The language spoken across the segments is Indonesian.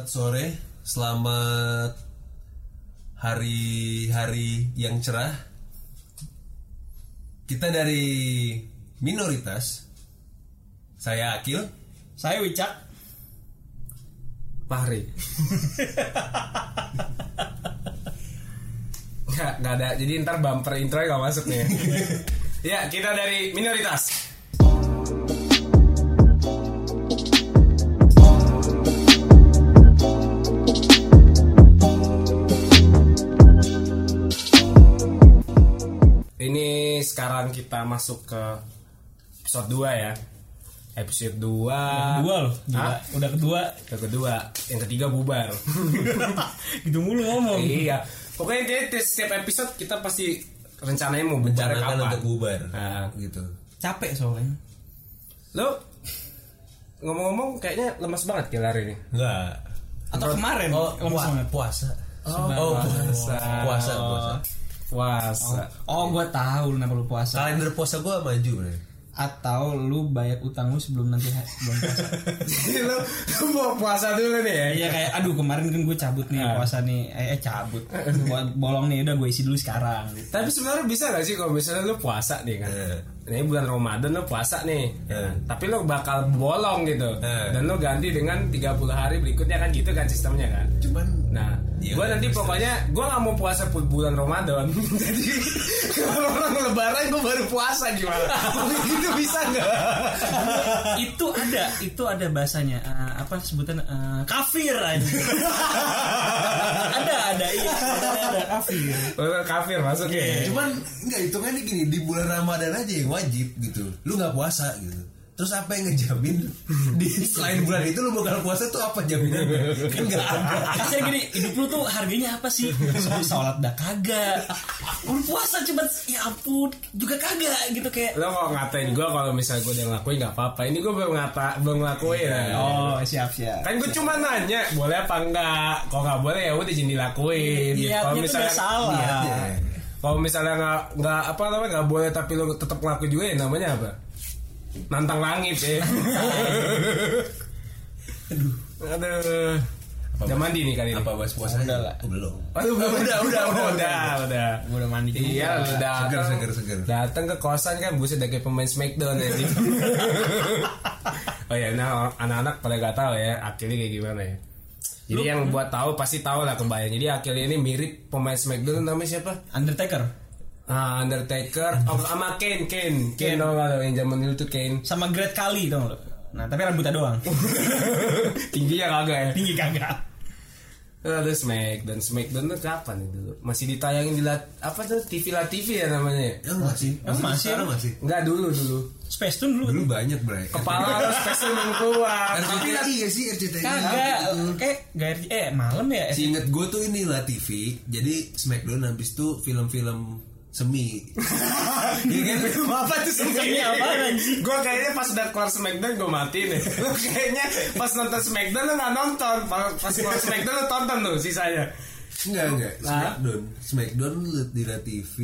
Selamat sore, selamat hari-hari yang cerah. Kita dari minoritas. Saya Akil. Saya Wicak. Fahri. Nggak, nggak ada. Jadi ntar bumper intro nggak masuk nih. ya, kita dari minoritas. Ini sekarang kita masuk ke episode 2 ya. Episode 2 Kedua loh. Gila. Udah kedua. Yang kedua, yang ketiga bubar. gitu mulu ngomong. iya. Pokoknya intinya di setiap episode kita pasti rencananya mau bubar Rencanakan kapan. untuk bubar. Nah, Gitu. Capek soalnya. lo ngomong-ngomong kayaknya lemas banget kira hari ini. Enggak. Atau kemarin Oh, pua- banget. puasa. Oh, Oh, puasa. Puasa, puasa. Puasa. Oh, gua tahu lu kenapa lu puasa. Kalender puasa gua maju, Bre. Atau lu bayar utang lu sebelum nanti sebelum puasa. lo, lo mau puasa dulu nih ya? Iya kayak aduh kemarin kan gue cabut nih Ah. puasa nih. Eh, eh cabut. Buat bolong nih udah gue isi dulu sekarang gitu. Tapi sebenarnya bisa gak sih kalau misalnya lo puasa nih kan? Ini bulan Ramadan lo puasa nih. Eh. Tapi lo bakal bolong gitu. Eh. Dan lo ganti dengan 30 hari berikutnya kan gitu kan sistemnya kan? Cuman Nah, Iya, gue kan, nanti bisa. pokoknya gue nggak mau puasa pun bulan Ramadan. Jadi kalau orang Lebaran gue baru puasa gimana? gitu bisa nggak? itu ada, itu ada bahasanya eh, apa sebutan eh, kafir aja. ada, ada iya, ada, ada kafir. Oh, kafir masuknya. cuman enggak hitungannya gini di bulan Ramadan aja yang wajib gitu. Lu nggak puasa gitu. Terus apa yang ngejamin di selain bulan itu lu bakal puasa tuh apa jaminannya? Kan enggak ada. Kasih gini, hidup lu tuh harganya apa sih? Sholat dah kagak. Lu puasa cuma ya ampun juga kagak gitu kayak. Lo kok ngatain gue kalau misalnya gue udah ngelakuin nggak apa-apa. Ini gue belum ngata, belum ngelakuin. ya. Oh siap siap. Kan gue cuma nanya boleh apa enggak. Kalau nggak boleh ya udah jadi dilakuin. Niatnya Kalau misalnya nggak salah. Niatnya. Kalau misalnya nggak nggak apa namanya nggak boleh tapi lo tetap ngelakuin juga ya namanya apa? Nantang langit ya. Aduh. Aduh. Udah mandi nih kali ini. Apa bahas puasa? Udah lah. Belum. Aduh, udah, udah, udah, udah, udah. Gue udah mandi juga. Iya, lu Seger, seger, seger. datang ke kosan kan buset dari pemain Smackdown ya. oh ya, nah anak-anak pada gak tahu ya akhirnya kayak gimana ya. Jadi yang buat tahu pasti tahu lah kebayang. Jadi akhirnya ini mirip pemain Smackdown namanya siapa? Undertaker Ah, Undertaker, oh, sama Kane, Kane, Kane tau gak lo yang zaman dulu tuh Kane. sama Great Kali dong. Nah tapi rambutnya doang. Tingginya kagak ya. Tinggi kagak. Ada Smackdown, Smackdown tuh kapan itu dulu? Masih ditayangin di lat, apa tuh TV lah TV ya namanya? ya? Ya masih. Emang masih? Sekarang masih. Enggak dulu dulu. Space Tune dulu. Dulu banyak, Bre. Kepala harus spesial belum keluar. Tapi iya sih RCTI. Kagak. Kayak gak eh malam ya. Si inget gue tuh ini lah TV Jadi Smackdown habis itu film-film semi kan? apa tuh Ini apa anjing? Gue kayaknya pas udah keluar Smackdown gue matiin deh. Lu kayaknya pas nonton Smackdown lu gak nonton. Pas pas keluar Smackdown lu tonton tuh sisanya. Enggak, enggak. Smackdown Smackdown di La TV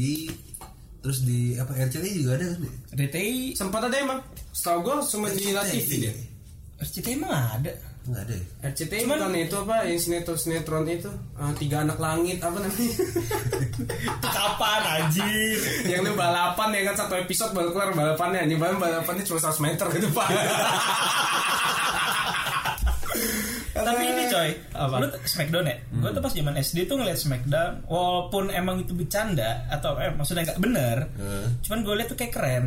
Terus di apa RCTI juga ada kan ya? RCTI Sempat ada emang. Setahu gue cuma di La TV dia. RCTI emang ada. Enggak ada ya? RCTI bukan itu apa yang sinetron sinetron itu Ah, tiga anak langit apa namanya Itu kapan anjir? yang lu balapan ya kan satu episode baru keluar balapannya anjing balapan balapannya cuma 100 meter ke depan Tapi ini coy, Apa? lu Smackdown ya? Gue tuh pas zaman SD tuh ngeliat Smackdown, walaupun emang itu bercanda atau eh, maksudnya nggak bener, Heeh. cuman gue liat tuh kayak keren.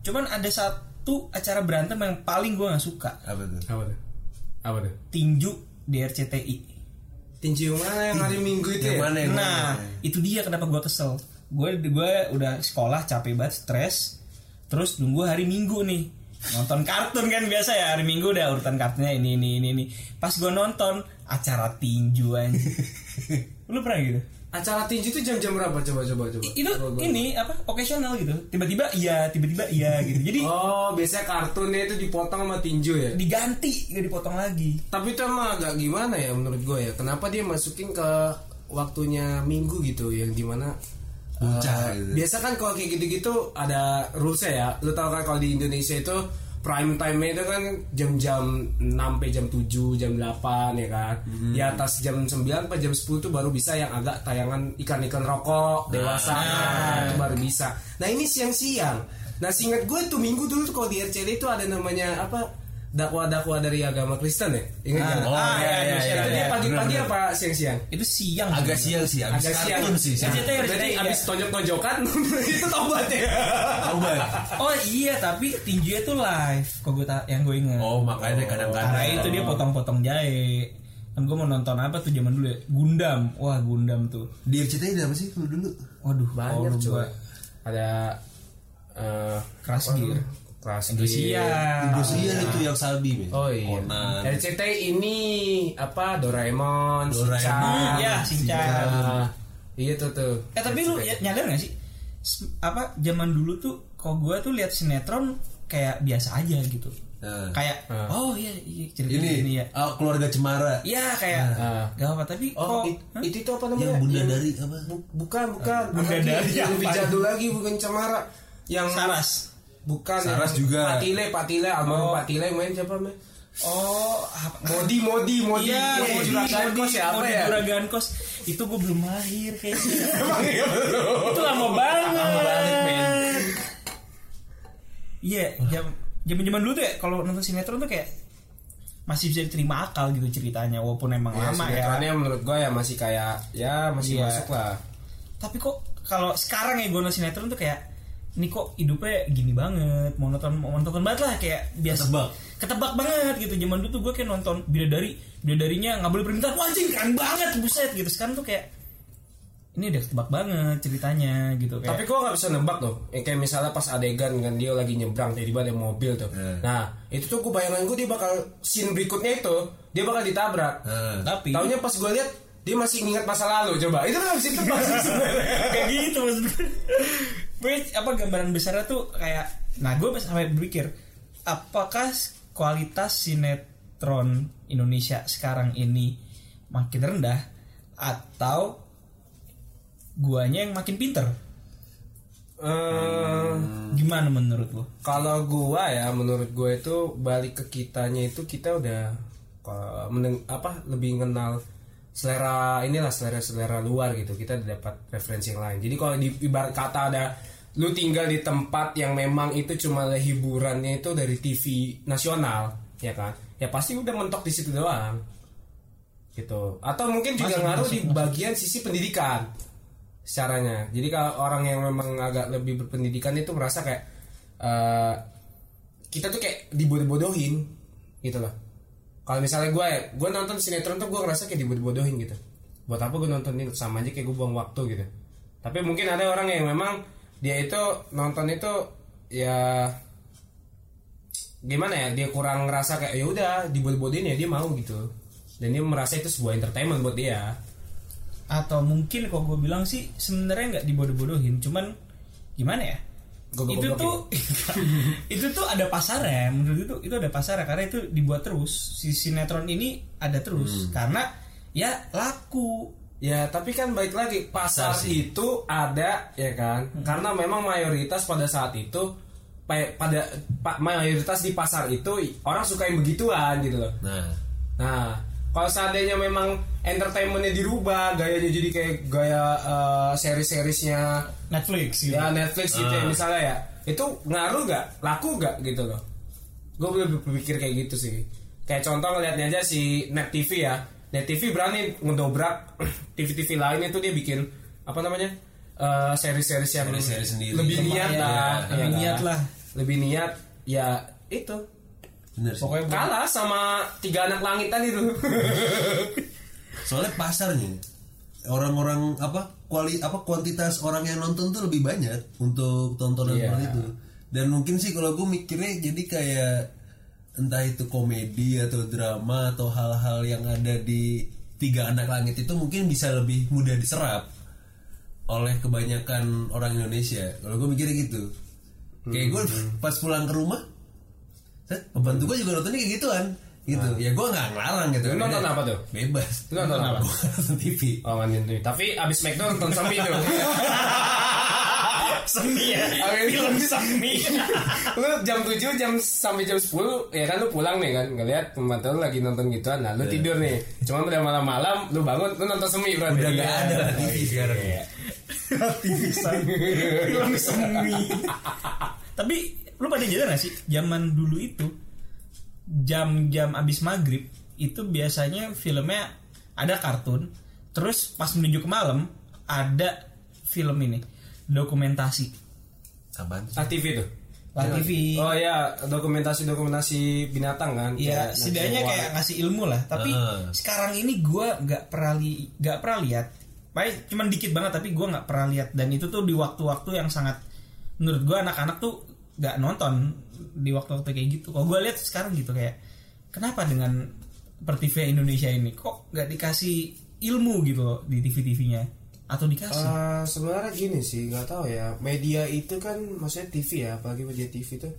Cuman ada satu acara berantem yang paling gue nggak suka, Apa tuh? apa tuh apa tuh tinju di RCTI. tinju yang mana yang hari minggu itu Yang ya mana yang Nah, mana? itu dia kenapa gue kesel. Gue gue udah sekolah capek banget, stres. Terus nunggu hari Minggu nih. Nonton kartun kan biasa ya hari Minggu udah urutan kartunya ini ini ini ini. Pas gue nonton acara tinju aja. Lu pernah gitu? Acara tinju itu jam-jam berapa coba coba coba I- Itu gua- ini apa? Occasional gitu. Tiba-tiba iya, tiba-tiba iya gitu. Jadi oh biasanya kartunnya itu dipotong sama tinju ya diganti gak dipotong lagi. tapi itu emang agak gimana ya menurut gue ya kenapa dia masukin ke waktunya minggu gitu yang di mana Puncak eh, gitu. biasa kan kalau kayak gitu-gitu ada rulesnya ya lu tau kan kalau di Indonesia itu prime time itu kan jam-jam 6 sampai jam 7, jam 8 ya kan. Di atas jam 9 sampai jam 10 tuh baru bisa yang agak tayangan ikan-ikan rokok dewasa nah, itu baru bisa. Nah, ini siang-siang. Nah, singkat gue tuh minggu dulu tuh kalau di RCTI itu ada namanya apa? Dakwah-dakwah dari agama Kristen ya? Ingat Ah, kan? oh, Ah, iya, ya, iya, itu iya, dia iya. pagi-pagi apa siang-siang? Itu siang. agak siang sih abis Agak siang sih Jadi- siang. Berarti iya. abis tonjok-tonjokan itu tobat ya. Taubat. Oh iya, tapi tinjunya tuh live. Kok gue yang gue ingat. oh makanya kadang-kadang Karena itu dia potong-potong jahe. Kan gue mau nonton apa tuh zaman dulu ya? Gundam. Wah, Gundam tuh. di RCTI ada apa sih dulu dulu Waduh, Banyak kalau coba. Ada eh Crash Gear. Crash Indonesia. Indosiar itu yang Salbi men. Oh iya. Conan. RCTI ini apa Doraemon, Doraemon. Shinchan. Ya, Shinchan. Iya tuh tuh. Eh tapi lu ya- nyadar gak sih? Apa zaman dulu tuh kok gue tuh lihat sinetron kayak biasa aja gitu. Nah. Kayak Ah. oh iya iya cerita ini, ini, ya. ah, keluarga Cemara Iya kayak Ah. gak apa tapi Oh, kok i- Hah? itu apa namanya? yang bunda dari apa Bu- bukan, bukan. Bunda Apa lagi? dari yang lebih jadul lagi bukan Cemara. Yang Saras. Bukan. Saras yang juga. Patile, Patile, almarhum Oh. Patile main siapa main? Oh, apa? Modi, Modi, Modi. Iya, Modi, juragan Modi, kos ya apa Modi ya? Juragan kos itu gue belum lahir kayaknya. Iya, itu lama banget. Lama banget, men. Iya, jam zaman zaman dulu tuh ya kalau nonton sinetron tuh kayak masih bisa diterima akal gitu ceritanya walaupun emang Ya, lama ya. sinetronnya menurut gue ya masih kayak ya masih Iya. masuk lah. Tapi kok kalau sekarang ya gue nonton sinetron tuh kayak ini kok hidupnya gini banget monoton monoton banget lah kayak biasa Ketebak. ketebak banget gitu zaman dulu tuh gue kayak nonton bidadari bidadarinya nggak boleh perintah wah anjing keren banget buset gitu sekarang tuh kayak ini udah ketebak banget ceritanya gitu kayak Tapi kok nggak bisa nebak tuh? Yang kayak misalnya pas adegan kan dia lagi nyebrang tiba-tiba ada mobil tuh. Hmm. Nah itu tuh gue bayangan gue dia bakal scene berikutnya itu dia bakal ditabrak. Nah. tapi Taunya pas gue lihat dia masih ingat masa lalu coba. Itu kan bisa tebak kayak gitu maksud gue Gue, apa gambaran besarnya tuh kayak nah gue sampai berpikir apakah kualitas sinetron Indonesia sekarang ini makin rendah atau guanya yang makin pinter? Eh, gimana menurut lo Kalau gua ya menurut gue itu balik ke kitanya itu kita udah meneng- apa lebih kenal selera inilah selera selera luar gitu. Kita dapat referensi yang lain. Jadi kalau di ibarat kata ada lu tinggal di tempat yang memang itu cuma hiburannya itu dari TV nasional ya kan? Ya pasti udah mentok di situ doang. Gitu. Atau mungkin juga Masuk, ngaruh masuk, di bagian sisi pendidikan caranya. Jadi kalau orang yang memang agak lebih berpendidikan itu merasa kayak eh, kita tuh kayak dibodoh-bodohin gitu loh. Kalau misalnya gue gue nonton sinetron tuh gue ngerasa kayak dibodoh-bodohin gitu. Buat apa gue nonton ini sama aja kayak gue buang waktu gitu. Tapi mungkin ada orang yang memang dia itu nonton itu ya gimana ya dia kurang ngerasa kayak ya udah dibodoh-bodohin ya dia mau gitu. Dan dia merasa itu sebuah entertainment buat dia. Atau mungkin kok gue bilang sih sebenarnya nggak dibodoh-bodohin cuman gimana ya? Itu Goblok-goblokin. tuh itu tuh ada pasarnya menurut itu itu ada pasarnya karena itu dibuat terus. Si sinetron ini ada terus karena ya laku Ya tapi kan baik lagi pasar sih. itu ada ya kan? Karena memang mayoritas pada saat itu pa- pada pa- mayoritas di pasar itu orang suka yang begituan gitu loh. nah. Nah kalau seandainya memang entertainmentnya dirubah gayanya jadi kayak gaya eh, seri-serisnya Netflix gitu. Ya Netflix gitu ya Ah. misalnya ya. Itu ngaruh gak laku gak gitu loh? Gue belum berpikir kayak gitu sih. Kayak contoh ngeliatnya aja si Net TV ya Net TV berani ngedobrak TV-TV lain itu dia bikin apa namanya eh seri-seri yang Seri-seri sendiri. lebih niat ya, lah lebih ya niat kan? lah. lebih niat ya itu bener sih pokoknya kalah sama tiga anak langitan itu soalnya pasarnya orang-orang apa kuali apa kuantitas orang yang nonton tuh lebih banyak untuk tontonan Iya. seperti itu dan mungkin sih kalau gue mikirnya jadi kayak entah itu komedi atau drama atau hal-hal yang ada di tiga anak langit itu mungkin bisa lebih mudah diserap oleh kebanyakan orang Indonesia. Kalau gue mikirnya gitu. Kayak gue pas pulang ke rumah pembantu gue juga nontonnya kayak gituan. Gitu. Ya gue nggak ngelarang gitu. Lu nonton apa tuh? bebas. Lu nonton apa? Nonton TV Oh nonton TV. Tapi abis McDonald nonton zombie tuh. seni ya. Amin. film seni lu jam 7 jam sampai jam 10 ya kan lu pulang nih kan ngeliat pembantu lu lagi nonton gituan nah lu tidur nih. Cuma udah malam-malam lu bangun lu nonton semi berarti. Udah Iya. ada lah TV sekarang. aktivisan film seni tapi lu pada nyadar gak sih? Zaman dulu itu jam-jam abis maghrib itu biasanya filmnya ada kartun terus pas menuju ke malam ada film ini dokumentasi Apaan sih? TV lah TV Oh ya, dokumentasi-dokumentasi binatang kan. Iya, Kayak setidaknya kayak ngasih ilmu lah. Tapi Heeh. sekarang ini gua nggak pernah li, nggak pernah lihat. Baik, cuman dikit banget tapi gua nggak pernah lihat. Dan itu tuh di waktu-waktu yang sangat menurut gua anak-anak tuh nggak nonton di waktu-waktu kayak gitu. Kalau gua lihat sekarang gitu kayak kenapa dengan per TV Indonesia ini kok nggak dikasih ilmu gitu loh di TV-TV-nya atau dikasih? Eh, sebenarnya gini sih nggak tahu ya. Media itu kan maksudnya TV ya apalagi media TV itu.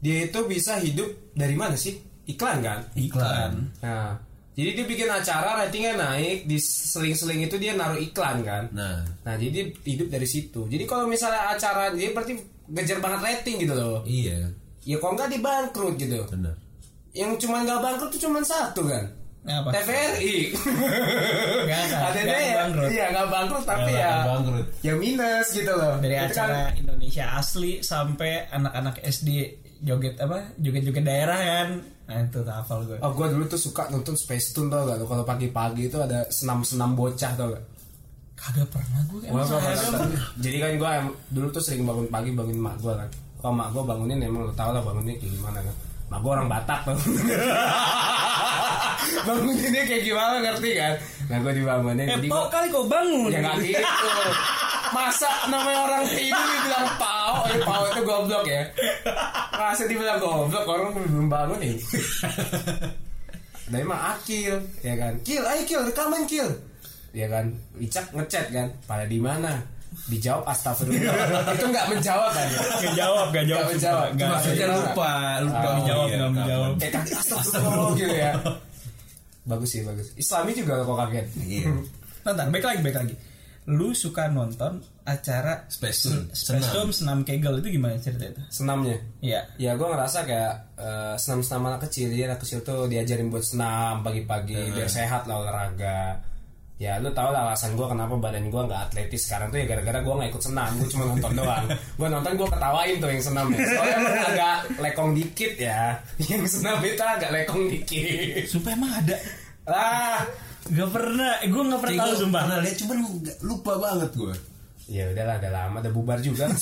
Dia itu bisa hidup dari mana sih? Iklan kan? Iklan. nah jadi dia bikin acara ratingnya naik. Di seling-seling itu dia naruh iklan kan? Nah, nah jadi dia hidup dari situ. Jadi kalau misalnya acara dia berarti ngejar banget rating gitu loh. Iya, ya kok nggak dibangkrut gitu. Benar. yang cuma nggak bangkrut tuh cuma satu kan Apa? TVRI Nggak, nggak deh bangkrut. iya nggak bangkrut tapi ya bangkrut. ya minus gitu loh. Dari Itu kan- acara Indonesia asli sampai anak-anak SD joget apa joget-joget daerah kan. Nah itu tak hafal gue Oh gue dulu tuh suka nonton Space Tune tau gak lo kalau pagi-pagi itu ada senam-senam bocah tau gak kagak pernah gue kagak pernah. Jadi kan gue dulu tuh sering bangun pagi bangunin mak gue kan. Kalau mak gue bangunin emang lo tau lah bangunnya kayak gimana kan Mak gue orang Batak tuh Banguninnya kayak gimana ngerti kan? Nah gue dibangunin eh jadi gua- kali kau bangun. Ya gak gitu. Masa namanya orang tidur dibilang pau Eh pau itu goblok ya. Masa dibilang goblok orang belum bangun nih Dari mah akil Ya kan? Kil ayo kil rekaman kil. Ya kan? Wicak ngechat kan? Pada di mana Dijawab astagfirullah Itu gak menjawab kan ya Gak jawab, gak jawab. Gak menjawab. Gak Cuma Maksudnya lupa, lupa Gak menjawab, iya, gak kapan. menjawab. Kayak tadi astagfirullah gitu ya Bagus sih bagus Islami juga kok kaget Iya. Ntar, baik lagi, baik lagi. Lu suka nonton acara Tune, Space senam. Senam kegel itu gimana cerita itu? Senamnya Iya. Ya gue ngerasa kayak eh, senam-senam anak kecil Jadi anak kecil tuh diajarin buat senam pagi-pagi Biar sehat lah olahraga Ya lu tau lah alasan gue kenapa badan gue gak atletis sekarang tuh ya gara-gara gue gak ikut senam Gue cuma nonton doang Gue nonton gue ketawain tuh yang senam ya Soalnya emang agak lekong dikit ya Yang senam itu agak lekong dikit Sumpah emang ada. Lah Gak pernah, eh, gue gak pernah Kayak tahu sumpah. pernah lihat cuman nggak- lupa banget gue. Ya udahlah udah lama udah bubar juga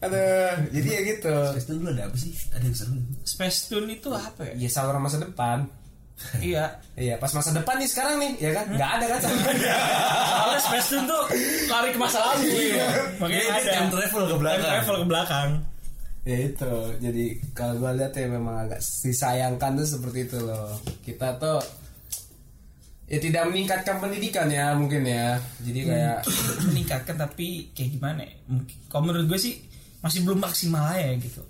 Aduh, jadi ya gitu. Space Tune dulu ada apa sih? Ada yang seru. Space Tune itu apa ya? Ya saluran masa depan. Iya. Iya, pas masa depan nih sekarang nih, ya kan? Nggak ada kan. Soalnya Space Tune tuh lari ke masa lalu. Iya. Makanya Dia ada. time travel ke belakang. Time travel ke belakang. ya itu. Jadi kalau gua lihat ya memang agak disayangkan tuh seperti itu loh. Kita tuh ya tidak meningkatkan pendidikan ya mungkin ya. Jadi kayak meningkatkan tapi kayak gimana ya? Mungkin kalau menurut gue sih masih belum maksimal aja gitu.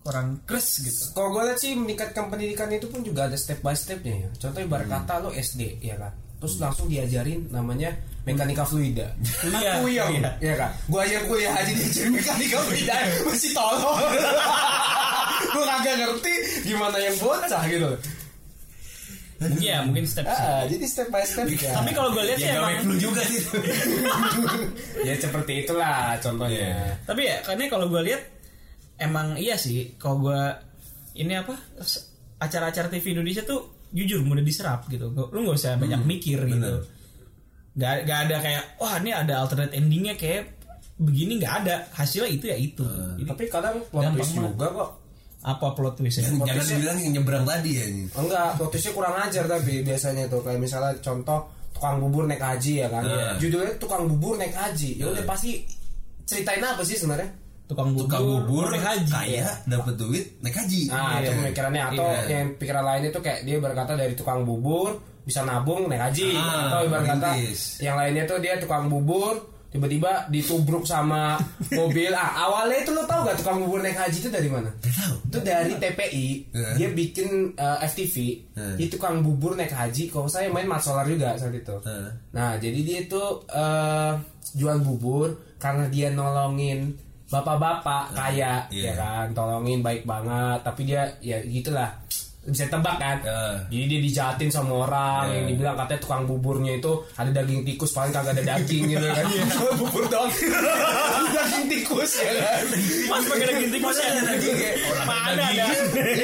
Kurang kres gitu. kalau gue lihat sih meningkatkan pendidikan itu pun juga ada step by stepnya ya. Contoh ibarat kata lo SD ya kan, terus langsung diajarin namanya mekanika fluida. Iya, iya. ya kan. Gue aja kuliah aja diajarin mekanika fluida masih tolong. gue kagak ngerti gimana yang bocah gitu. Iya mungkin step Ah, jadi step by step ya. Tapi kalau gue lihat sih Ya gawe emang flu juga sih. ya seperti itulah contohnya. tapi ya karena kalau gue lihat emang iya sih kalau gue ini apa acara-acara TV Indonesia tuh jujur mudah diserap gitu lu nggak usah banyak mikir gitu bener. nggak nggak ada kayak wah ini ada alternate endingnya kayak begini nggak ada hasilnya itu ya itu Jadi, Tapi kadang plot twist juga kok. apa plot twistnya Jangan dibilang yang nyebrang tadi ya ini. Enggak, plot twistnya kurang ajar tapi biasanya tuh kayak misalnya contoh tukang bubur naik haji ya kan. Iya. Judulnya tukang bubur naik haji. Ya udah pasti ceritain apa sih sebenarnya? Tukang bubur, Tukang bubur naik haji. kaya dapat duit naik haji. Nah, itu Iya. pemikirannya. Atau Iya. yang pikiran lain itu kayak dia berkata dari tukang bubur bisa nabung naik haji. Ah, atau ibarat kata yang lainnya tuh dia tukang bubur tiba-tiba ditubruk sama mobil. Ah awalnya itu lo tau gak tukang bubur naik haji itu dari mana? Itu dari TPI Iya. dia bikin eh, FTV Iya. itu tukang bubur naik haji. Kalau saya main mat solar juga saat itu. Iya. nah jadi dia itu eh, jual bubur karena dia nolongin bapak-bapak kaya Iya. ya kan tolongin baik banget tapi dia ya gitulah bisa tebak kan Iya. jadi dia dijahatin sama orang Iya. yang dibilang katanya tukang buburnya itu ada daging tikus paling kagak ada daging gitu kan Cuma bubur doang daging tikus ya kan Mas pakai daging tikus ya ada daging ya? Mana ada Iya.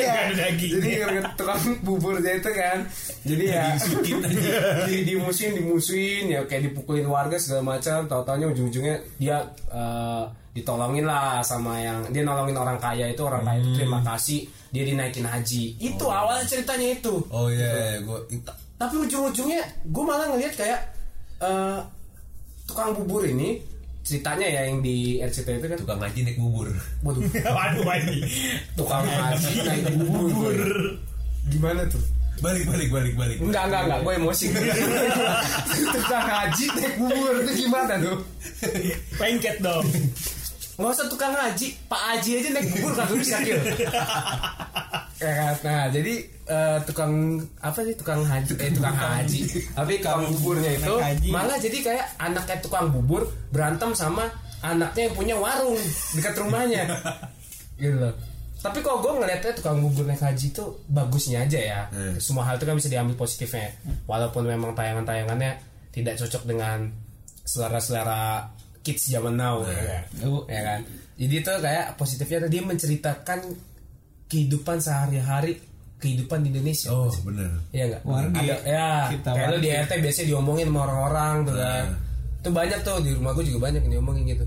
Nggak ada daging Jadi tukang buburnya itu kan. Jadi ya di, dimusuhin dimusuhin ya kayak dipukulin warga segala macam. Tahu-taunya ujung-ujungnya dia eh, ditolongin lah sama yang dia nolongin orang kaya itu orang kaya itu terima kasih dia dinaikin haji. Itu awal ceritanya itu. Oh iya, gue Tapi ujung-ujungnya gue malah ngelihat kayak eh, tukang bubur ini ceritanya ya yang di RCT itu kan. Tukang ngaji naik bubur. waduh. Waduh tukang haji naik bubur. Gimana tuh? Balik balik balik balik. Enggak, enggak, enggak, gue emosi. Tukang haji naik bubur itu gimana tuh? Lengket dong Nggak usah tukang haji, Pak Haji aja naik bubur kan bisa kill Ya? Nah, jadi eh, tukang apa sih tukang haji? Eh tukang haji. Tapi tukang buburnya itu malah jadi kayak anaknya tukang bubur berantem sama anaknya yang punya warung dekat rumahnya. Gitu loh. Tapi kalau gue ngeliatnya tukang bubur naik haji itu bagusnya aja ya. Hmm. semua hal itu kan bisa diambil positifnya. Walaupun memang tayangan-tayangannya tidak cocok dengan selera-selera kids zaman now ya, ya kan jadi itu kayak positifnya dia menceritakan kehidupan sehari-hari kehidupan di Indonesia Oh bener. Iya enggak? Warga. Ada, ya. Kita kayak lu di. RT biasanya diomongin sama orang-orang tuh kan. Itu banyak tuh di rumah gue juga banyak yang diomongin gitu.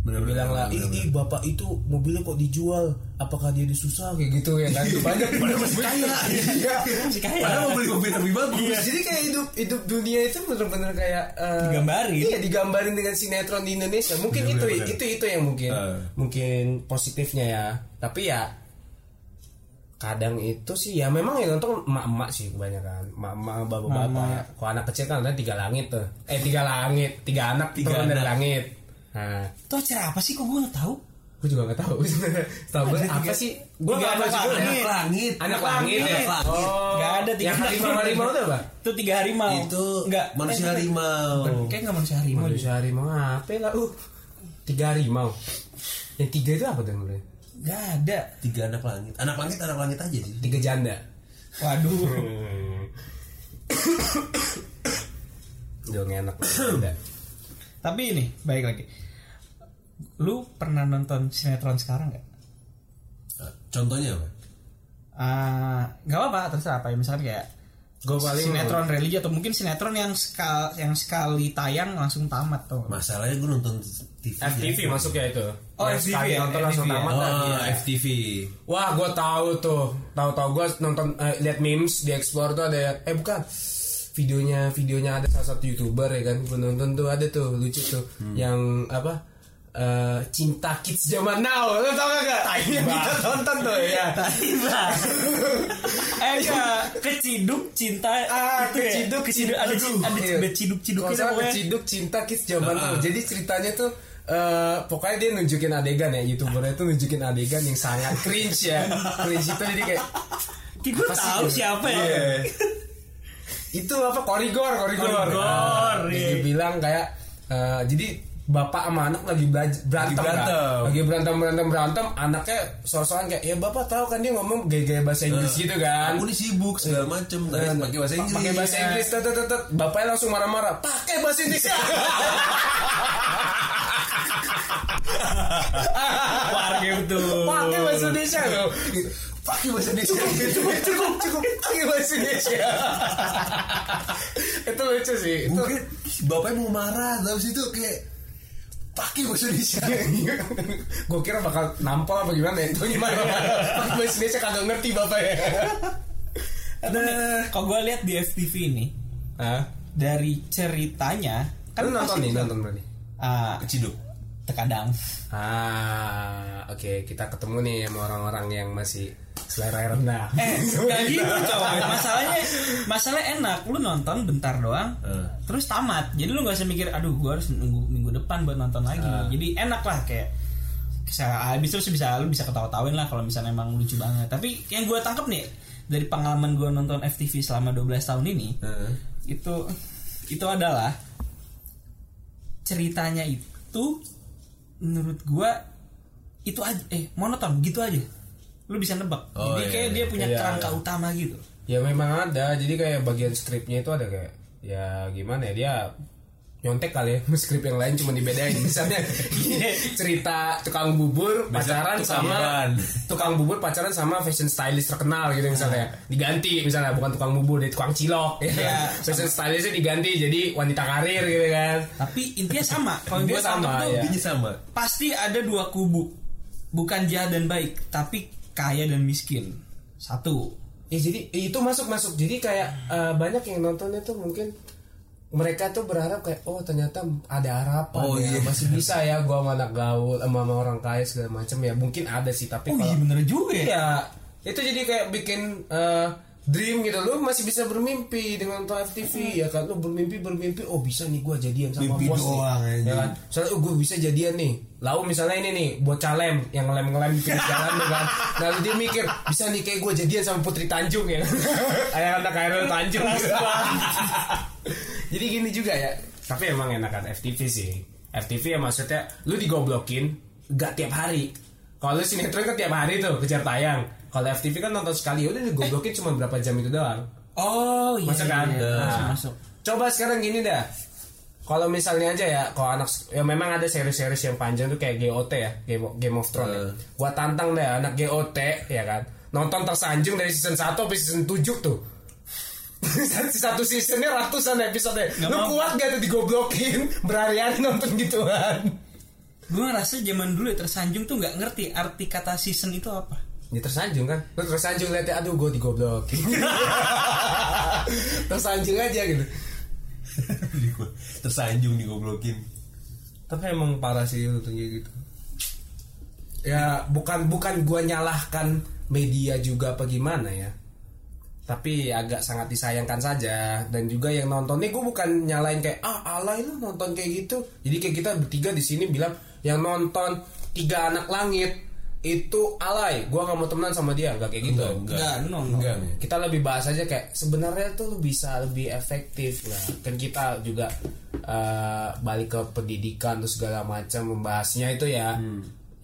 Bener, bilang lah, ih, bapak itu mobilnya kok dijual? Apakah dia disusah kayak gitu ya kan? Itu banyak Padahal masih kaya. Iya. Masih kaya Padahal mau beli mobil lebih bagus. Jadi kayak hidup hidup dunia itu bener-bener kayak eh, Digambarin. Iya, digambarin dengan sinetron di Indonesia. Mungkin Bener, itu bener, itu itu yang mungkin Eh. mungkin positifnya ya. Tapi ya kadang itu sih ya memang yang nonton emak-emak sih kebanyakan emak-emak bapak-bapak ya. kalau anak kecil kan ada tiga langit tuh eh tiga langit tiga anak Tiga turun dari anak. langit nah. Itu acara apa sih? Kok gue gak tahu? Gue juga nggak tahu. Tahu gue apa sih? gue nggak tahu anak juga langit. ya. langit. anak langit. Anak langit. oh. Gak ada tiga yang anak harimau. harimau itu apa? Itu tiga harimau. Itu Enggak manusia eh, harimau. Kayak gak manusia harimau manusia harimau apa lah? Uh. Tiga harimau. Yang tiga itu apa tuh mulai Gak ada. Tiga anak langit. Anak langit anak langit aja sih. tiga janda. Waduh. Dong enak janda Tapi ini baik lagi Lu pernah nonton sinetron sekarang gak? Eh, Contohnya apa? Ah, nggak apa-apa terserah apa ya misalnya kayak gue paling sinetron religi atau mungkin sinetron yang sekal yang sekali tayang langsung tamat tuh Masalahnya gue nonton TV. FTV masuk ya itu Oh, Yang FTV sekali ya, nonton langsung FTV ya. tamat Oh, kan? Iya. FTV. Wah, gue tahu tuh. Tahu-tahu gue nonton eh, lihat memes di explore tuh ada eh bukan videonya videonya ada salah satu youtuber ya kan gue nonton tuh ada tuh lucu tuh yang apa eh, cinta kids zaman now lo tau gak gak yang kita tonton tuh ya Tiba. eh enggak, keciduk cinta ah itu ya? keciduk keciduk ada Aduh, ada iya. ada ciduk-ciduknya Kalau salah pokoknya. keciduk cinta kids zaman Ah. now jadi ceritanya tuh eh, pokoknya dia nunjukin adegan ya youtubernya tuh nunjukin adegan yang sangat cringe ya cringe itu jadi kayak Ki, gue sih tahu itu? siapa ya. Iya. Itu apa korigor korigor Korigor, Nah, iya. dia bilang kayak eh, jadi bapak sama anak lagi berantem Lagi berantem. kan? lagi berantem berantem berantem anaknya soal-soalan kayak ya bapak tahu kan dia ngomong gaya-gaya bahasa Inggris gitu kan Aku nih sibuk segala macem. Tadi Nah, pakai bahasa Inggris. pakai bahasa Inggris tet, tet, tet, bapaknya langsung marah-marah pakai bahasa Inggris ya Warga betul. pakai bahasa Indonesia loh pakai bahasa Indonesia. Cukup cukup cukup pakai bahasa Indonesia. Itu lucu sih itu. Mungkin bapaknya mau marah, tapi situ kayak pakai bahasa Indonesia. gue kira bakal nampol apa gimana ya itu gimana? Pakai bahasa Indonesia kagak ngerti bapak ya Nah, kalau gue lihat di FTV ini Hah? dari ceritanya kan Lu nonton nih nonton. berarti? Ah, Keciduk. Terkadang ah oke kita ketemu nih sama orang-orang yang masih selera rendah Eh, gak gitu coy. Masalahnya, masalahnya enak. Lu nonton bentar doang, Eh. terus tamat. Jadi lu gak usah mikir, aduh, gua harus nunggu minggu depan buat nonton lagi. Jadi enak lah kayak bisa habis terus bisa lu bisa ketawa-tawain lah kalau misalnya emang lucu banget. Tapi yang gua tangkap nih dari pengalaman gua nonton FTV selama 12 tahun ini, Heeh. itu itu adalah ceritanya itu menurut gua itu aja eh monoton gitu aja lu bisa nebak Oh, jadi iya, kayak iya. dia punya Iya, kerangka iya. utama gitu ya memang ada jadi kayak bagian skripnya itu ada kayak ya gimana ya dia nyontek kali ya skrip yang lain cuma dibedain misalnya cerita tukang bubur pacaran tukang sama ban. tukang bubur pacaran sama fashion stylist terkenal gitu misalnya diganti misalnya bukan tukang bubur dia tukang cilok ya. Iya. fashion stylistnya diganti jadi wanita karir gitu kan tapi intinya sama kalau gue sama tuh ya. Sama. pasti ada dua kubu bukan jahat dan baik tapi kaya dan miskin satu Ya jadi itu masuk masuk jadi kayak eh, banyak yang nontonnya tuh mungkin mereka tuh berharap kayak oh ternyata ada harapan Oh, ya. iya. masih bisa ya gua sama anak gaul sama, sama orang kaya segala macam ya. Mungkin ada sih tapi oh kalau iya bener juga ya. Ya itu jadi kayak bikin eh, dream gitu. Lu masih bisa bermimpi dengan nonton FTV ya kan? Lu bermimpi bermimpi oh bisa nih gua jadian sama Mimpi bos doang, nih ya kan? Soalnya oh, gue bisa jadian nih. Lalu misalnya ini nih bocah lem yang ngelem ngelem di pinggir jalan tuh kan? Nah lalu dia mikir bisa nih kayak gue jadian sama Putri Tanjung ya kayak anak Khairul Tanjung. Jadi gini juga ya tapi emang enakan FTV sih FTV ya maksudnya lu digoblokin gak tiap hari kalau sinetron kan tiap hari tuh kejar tayang kalau FTV kan nonton sekali udah digoblokin cuma berapa jam itu doang oh iya Masuk kan? iya, Nah, masuk masuk Coba sekarang gini dah. Kalau misalnya aja ya, kalau anak ya memang ada seri-seri yang panjang tuh kayak GOT ya, Game Game of Thrones. ya. Eh. Gua tantang deh anak GOT ya kan. Nonton tersanjung dari season 1 sampai season 7 tuh. Satu seasonnya ratusan episode. Lu mau. kuat gak tuh digoblokin berhari-hari nonton gituan? gue ngerasa zaman dulu ya tersanjung tuh nggak ngerti arti kata season itu apa Ya tersanjung kan. Lu tersanjung liatnya aduh gue digoblokin. tersanjung aja gitu. Tersanjung digoblokin. tapi emang parah sih nonton gitu ya bukan bukan gua nyalahkan media juga apa gimana ya tapi agak sangat disayangkan saja dan juga yang nontonnya gue bukan nyalain kayak ah alay lu nonton kayak gitu jadi kayak kita bertiga di sini bilang yang nonton tiga anak langit itu alay gua nggak mau temenan sama dia nggak kayak gitu Enggak. Enggak, no, no. Enggak. kita lebih bahas aja kayak sebenarnya tuh lu bisa lebih efektif lah kan kita juga eh, balik ke pendidikan terus segala macam membahasnya itu ya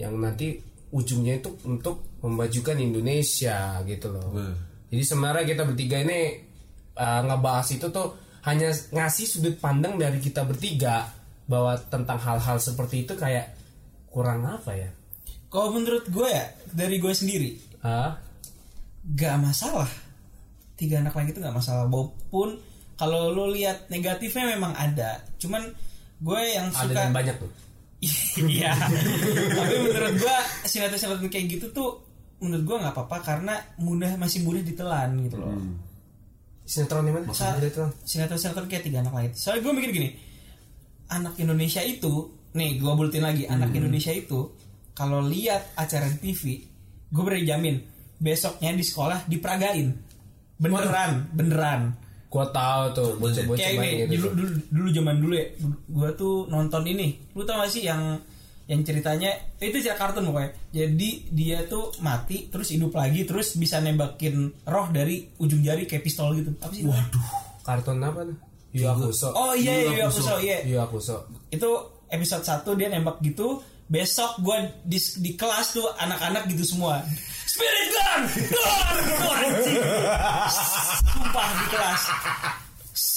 yang nanti ujungnya itu untuk memajukan Indonesia gitu loh Wah. Jadi sebenarnya kita bertiga ini eh, ngebahas itu tuh hanya ngasih sudut pandang dari kita bertiga bahwa tentang hal-hal seperti itu kayak kurang apa ya? Kalau menurut gue ya dari gue sendiri Hah? gak masalah. Tiga anak lagi itu gak masalah. Walaupun kalau lo lihat negatifnya memang ada. Cuman gue yang ada suka dan banyak tuh. Iya. Tapi menurut gue sinetron-sinetron kayak gitu tuh menurut gue nggak apa-apa karena mudah masih mudah ditelan gitu loh. Sinetron yang mana? Sa- Sinetron. sinetron-sinetron kayak tiga anak lagi soalnya gue mikir gini anak Indonesia itu nih gue bulutin lagi anak Indonesia itu kalau lihat acara di TV gue berani jamin besoknya di sekolah diperagain. Beneran beneran. Gua tahu tuh bocah-bocah kayak main ini gitu. dulu, dulu dulu zaman dulu ya gue tuh nonton ini. Lu tau gak sih yang yang ceritanya itu cerita kartun pokoknya. Jadi dia tuh mati terus hidup lagi terus bisa nembakin roh dari ujung jari kayak pistol gitu. Apa sih waduh. Kartun apa tuh? Yu Hakusho. oh iya iya iya aku so iya. Yu Hakusho. itu episode 1 dia nembak gitu. Besok gue di, di kelas tuh anak-anak gitu semua. Spirit gun! Gun Wah, anjing. sumpah di kelas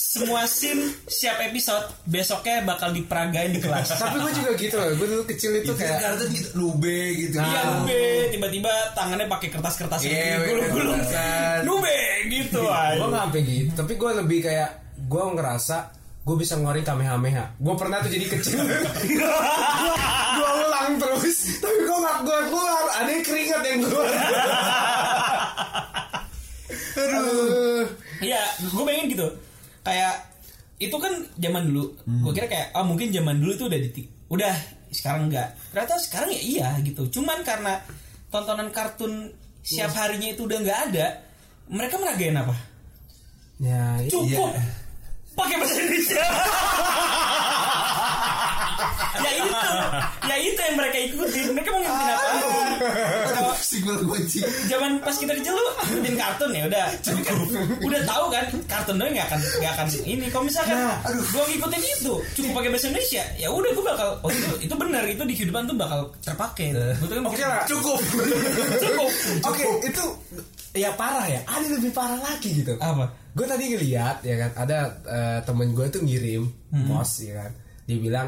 semua scene siap episode besoknya bakal diperagain di kelas Tapi gue juga gitu loh. Gue dulu kecil itu Itu kayak kartun gitu nube gitu. Iya Nah. nube tiba-tiba tangannya pakai kertas-kertas Iya, gitu bener, gulung-gulung nube gitu gue aja nggak sampai gitu. Tapi gue lebih kayak gue ngerasa gue bisa ngeluarin kamehameha. Gue pernah tuh jadi kecil. gue ulang terus. Tapi gue nggak keluar keluar. Ada yang keringat yang keluar. Aduh. Iya, gue pengen gitu. Kayak itu kan zaman dulu. Gue kira kayak ah mungkin zaman dulu itu udah di udah sekarang enggak. Ternyata sekarang ya iya gitu. Cuman karena tontonan kartun siap harinya itu udah nggak ada mereka meragain apa Ya, cukup. Pakai bahasa Indonesia. Ya itu. Ya itu yang mereka ikutin. Mereka mau ngikutin apa Kalau Signal kunci. zaman pas kita kecil lu ngikutin kartun ya udah Tapi kan udah tahu kan kartun doang nggak akan nggak akan ini kalau misalkan aduh gua ngikutin itu cukup pakai bahasa Indonesia ya udah gua bakal oh itu itu benar itu di kehidupan tuh bakal terpakai tuh kan Oke lah. Cukup. cukup Oke, itu ya parah ya. Ada lebih parah lagi gitu. apa Gue tadi ngeliat ya kan, ada eh, temen gue tuh ngirim post ya kan. Dia bilang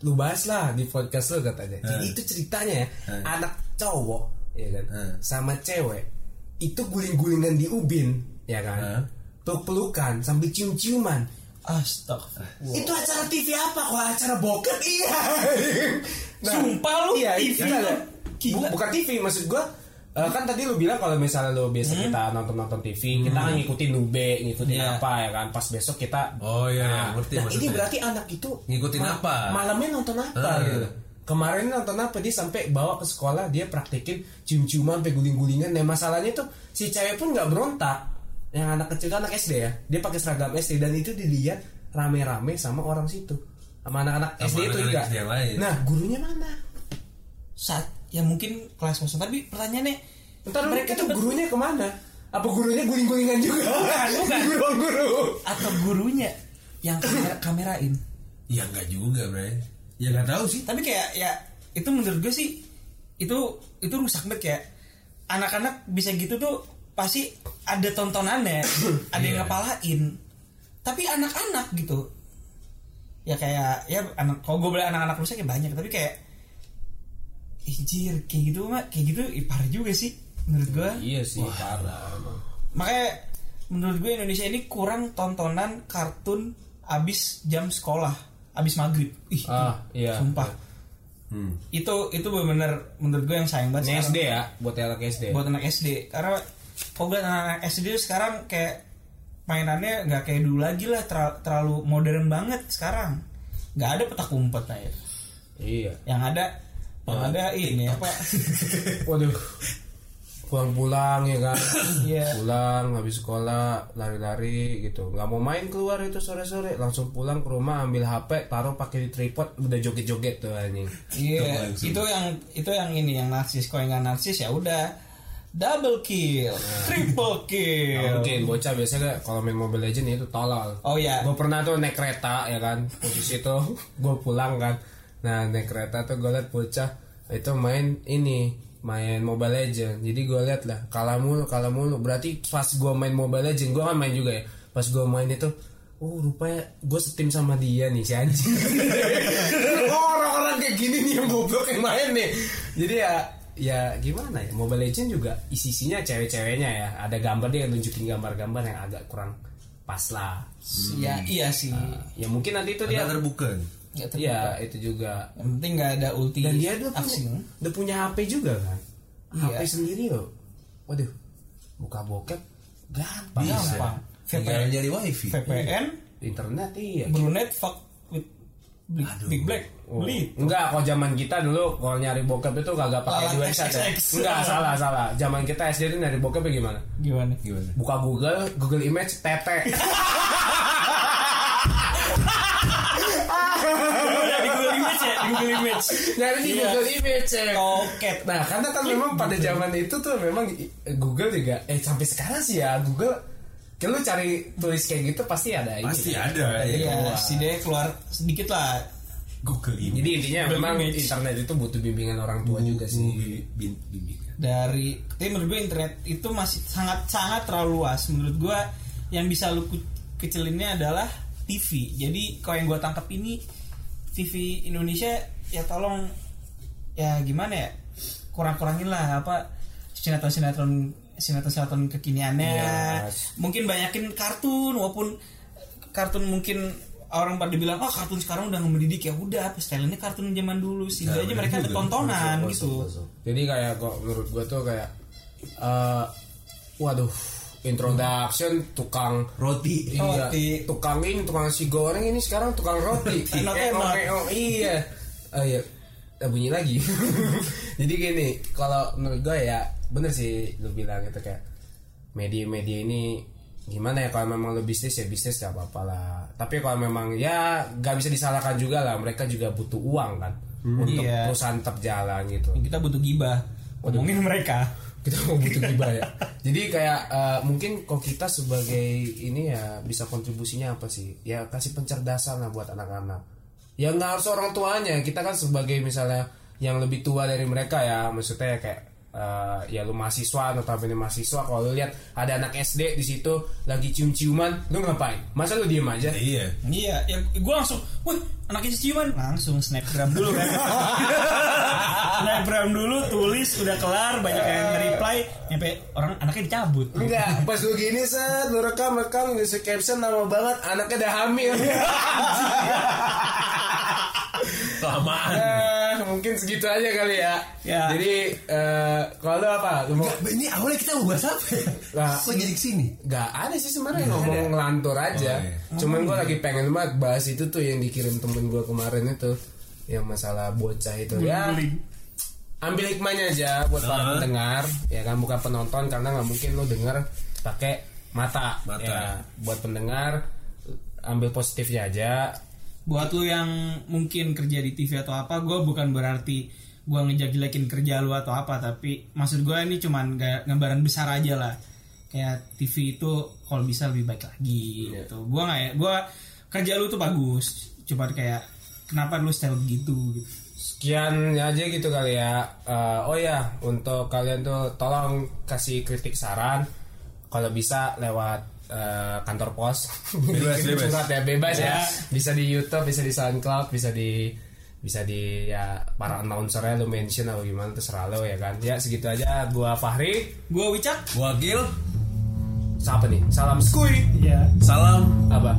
lu bahas lah di podcast lu katanya. Jadi itu ceritanya ya, anak cowok ya kan Hmm. sama cewek itu guling-gulingan di ubin ya kan. Hmm. Peluk-pelukan sambil cium-ciuman. Astagfirullah Itu acara TV apa? Kalau acara bokep iya. Sumpah lu, iya, TV iya, lu. Bu- Gila. bukan TV maksud gua eh, kan tadi lu bilang kalau misalnya lu biasa Hmm. kita nonton-nonton TV, kita kan ngikutin Nube, ngikutin Iya. apa ya kan. Pas besok kita Oh iya, Nah, ngerti nah, ini maksudnya. berarti anak itu Ngikutin apa? Malamnya nonton apa Ah. gitu. Kemarin nonton apa dia sampai bawa ke sekolah dia praktekin cium-ciuman sampai guling-gulingan. Nah masalahnya tuh si cewek pun nggak berontak. Yang anak kecil kan anak SD ya. Dia pakai seragam SD dan itu dilihat rame-rame sama orang situ. Sama anak-anak Sama SD itu anak-anak juga. Nah gurunya mana? saat ya mungkin kelas kosong tapi pertanyaannya Ntar mereka itu tuh gurunya ke mana? Apa gurunya guling-gulingan juga? Bukan, bukan. Guru, guru. atau gurunya yang kamera kamerain Ya enggak juga, Bray. Ya enggak tahu sih. tapi kayak ya itu menurut gue sih itu itu rusak banget kayak anak-anak bisa gitu tuh pasti ada tontonannya ada yang Iya. ngapalain tapi anak-anak gitu ya kayak ya anak kalau gue bilang anak-anak rusak kayak banyak tapi kayak Ijir, kayak gitu mah kayak gitu ih, parah juga sih menurut gue Iya sih parah. emang. makanya menurut gue Indonesia ini kurang tontonan kartun abis jam sekolah abis maghrib ih Ah, iya. sumpah Hmm. itu itu benar menurut gue yang sayang banget Ini. SD ya, buat anak SD. buat anak SD karena kalau gue anak SD sekarang kayak mainannya nggak kayak dulu lagi lah ter- terlalu modern banget sekarang nggak ada petak umpet nah ya. Iya. yang ada yang ada ini apa Waduh. Pulang-pulang ya kan. Iya. Pulang habis sekolah lari-lari gitu. nggak mau main keluar itu sore-sore, langsung pulang ke rumah ambil HP, taruh pakai di tripod, udah joget-joget tuh anjing. iya itu yang itu yang ini yang narsis kalau yang nggak narsis ya udah double kill triple kill Mungkin bocah biasanya kalau main Mobile Legend itu tolol. oh ya gue pernah tuh naik kereta ya kan posisi itu gue pulang kan nah naik kereta tuh gue liat bocah itu main ini main Mobile Legend jadi gue liat lah kalah mulu kalah mulu. Berarti pas gue main Mobile Legend gue kan main juga ya? Pas gue main itu oh rupanya gue setim sama dia nih si anjing. Oh orang-orang kayak gini nih yang goblok yang main nih. Jadi ya ya gimana ya? Mobile Legend juga isi-isinya cewek-ceweknya ya. Ada gambar dia yang nunjukin gambar-gambar yang agak kurang pas lah. Ya iya sih. Ya mungkin nanti itu dia Dia terbuka. Terbuka. Iya itu juga yang penting nggak ada ulti dan dia udah punya, udah punya HP juga kan Iya. HP sendiri loh waduh buka bokep gampang gampang Tinggal VPN nyari wifi. VPN internet iya Brunet fuck with Big, Big Black Oh. beli Enggak, kalau zaman kita dulu kalau nyari bokep itu kagak pakai dua website ya. Enggak, salah, salah. Zaman kita SD itu nyari bokep gimana? gimana Gimana? Buka Google, Google Image, tete. Google Image nyari di Iya. Google Image ya. Nah, karena kan memang pada zaman itu tuh memang Google juga eh sampai sekarang sih ya Google kalau lu cari tulis kayak gitu pasti ada ini. Pasti ada ya. iya si dia keluar sedikit lah Google ini. Jadi intinya Google memang Image. internet itu butuh bimbingan orang tua juga sih. Bin- bimbingan. dari tapi menurut gue internet itu masih sangat sangat terlalu luas menurut gue yang bisa lu kecilinnya adalah TV jadi kalau yang gue tangkap ini TV Indonesia ya tolong ya gimana ya kurang-kurangin lah apa sinetron sinetron sinetron sinetron kekiniannya. Yes. mungkin banyakin kartun walaupun kartun mungkin orang pada bilang oh kartun sekarang udah nggak mendidik. Ya udah apa stylenya kartun zaman dulu sih Ya, aja mereka ada tontonan Masuk, gitu. masuk, masuk. Jadi kayak kok menurut gua tuh kayak eh waduh introduction tukang Roti. Iya, Roti. tukang ini tukang nasi goreng ini sekarang tukang roti. Enak, enak. oh, iya. Oh iya. Eh, bunyi lagi. Jadi gini, kalau menurut gue ya bener sih lu bilang gitu kayak media-media ini gimana ya kalau memang lu bisnis ya bisnis gak apa-apa lah tapi kalau memang ya gak bisa disalahkan juga lah mereka juga butuh uang kan untuk Iya. perusahaan tetap jalan gitu kita butuh gibah ngomongin mereka kita mau butuh gibah ya. Jadi kayak eh, mungkin kok kita sebagai ini ya bisa kontribusinya apa sih? Ya kasih pencerdasan lah buat anak-anak. Ya nggak harus orang tuanya. Kita kan sebagai misalnya yang lebih tua dari mereka ya maksudnya ya kayak eh, ya lu mahasiswa notabene mahasiswa kalau lu lihat ada anak SD di situ lagi cium-ciuman lu ngapain masa lu diem aja iya Iya, ya gue langsung, wih anaknya ciuman langsung snapgram dulu kan. snapgram dulu, tulis udah kelar, banyak yang nge-reply, nyampe orang anaknya dicabut. Enggak, pas lu gini set, lu rekam rekam ngisi caption lama banget, anaknya udah hamil. kelamaan Eh, mungkin segitu aja kali ya. Ya. Jadi eh, kalau lu apa? Lu mau Nggak, ini awalnya kita mau bahas apa ya? Lah, Kok jadi ke sini? Gak ada sih sebenarnya ngomong ngelantur aja. Oh, iya. Cuman gue lagi pengen banget bahas itu tuh yang dikirim temen gue kemarin itu, yang masalah bocah itu ya. Ambil hikmahnya aja buat para Uh-huh. pendengar, ya kan bukan penonton karena nggak mungkin lo denger pakai mata. Mata. Ya, buat pendengar ambil positifnya aja. Buat lu yang mungkin kerja di TV atau apa, gue bukan berarti gue ngejelekin kerja lu atau apa, tapi maksud gue ini cuman kayak gambaran besar aja lah. Kayak TV itu kalau bisa lebih baik lagi gitu. Gue nggak ya, gue kerja lu tuh bagus, cuma kayak kenapa lu style begitu gitu. Sekian aja gitu kali ya. Eh, oh ya, untuk kalian tuh tolong kasih kritik saran. Kalau bisa lewat eh, kantor pos. Bebas, Kirim bebas. surat ya, bebas ya. Ya. Bisa di YouTube, bisa di SoundCloud, bisa di bisa di ya para announcernya lu mention atau gimana terserah lo ya kan. Ya segitu aja. Gua Fahri. Gue Wicak. Wakil, Siapa nih? Salam skuy. Iya. salam Apa?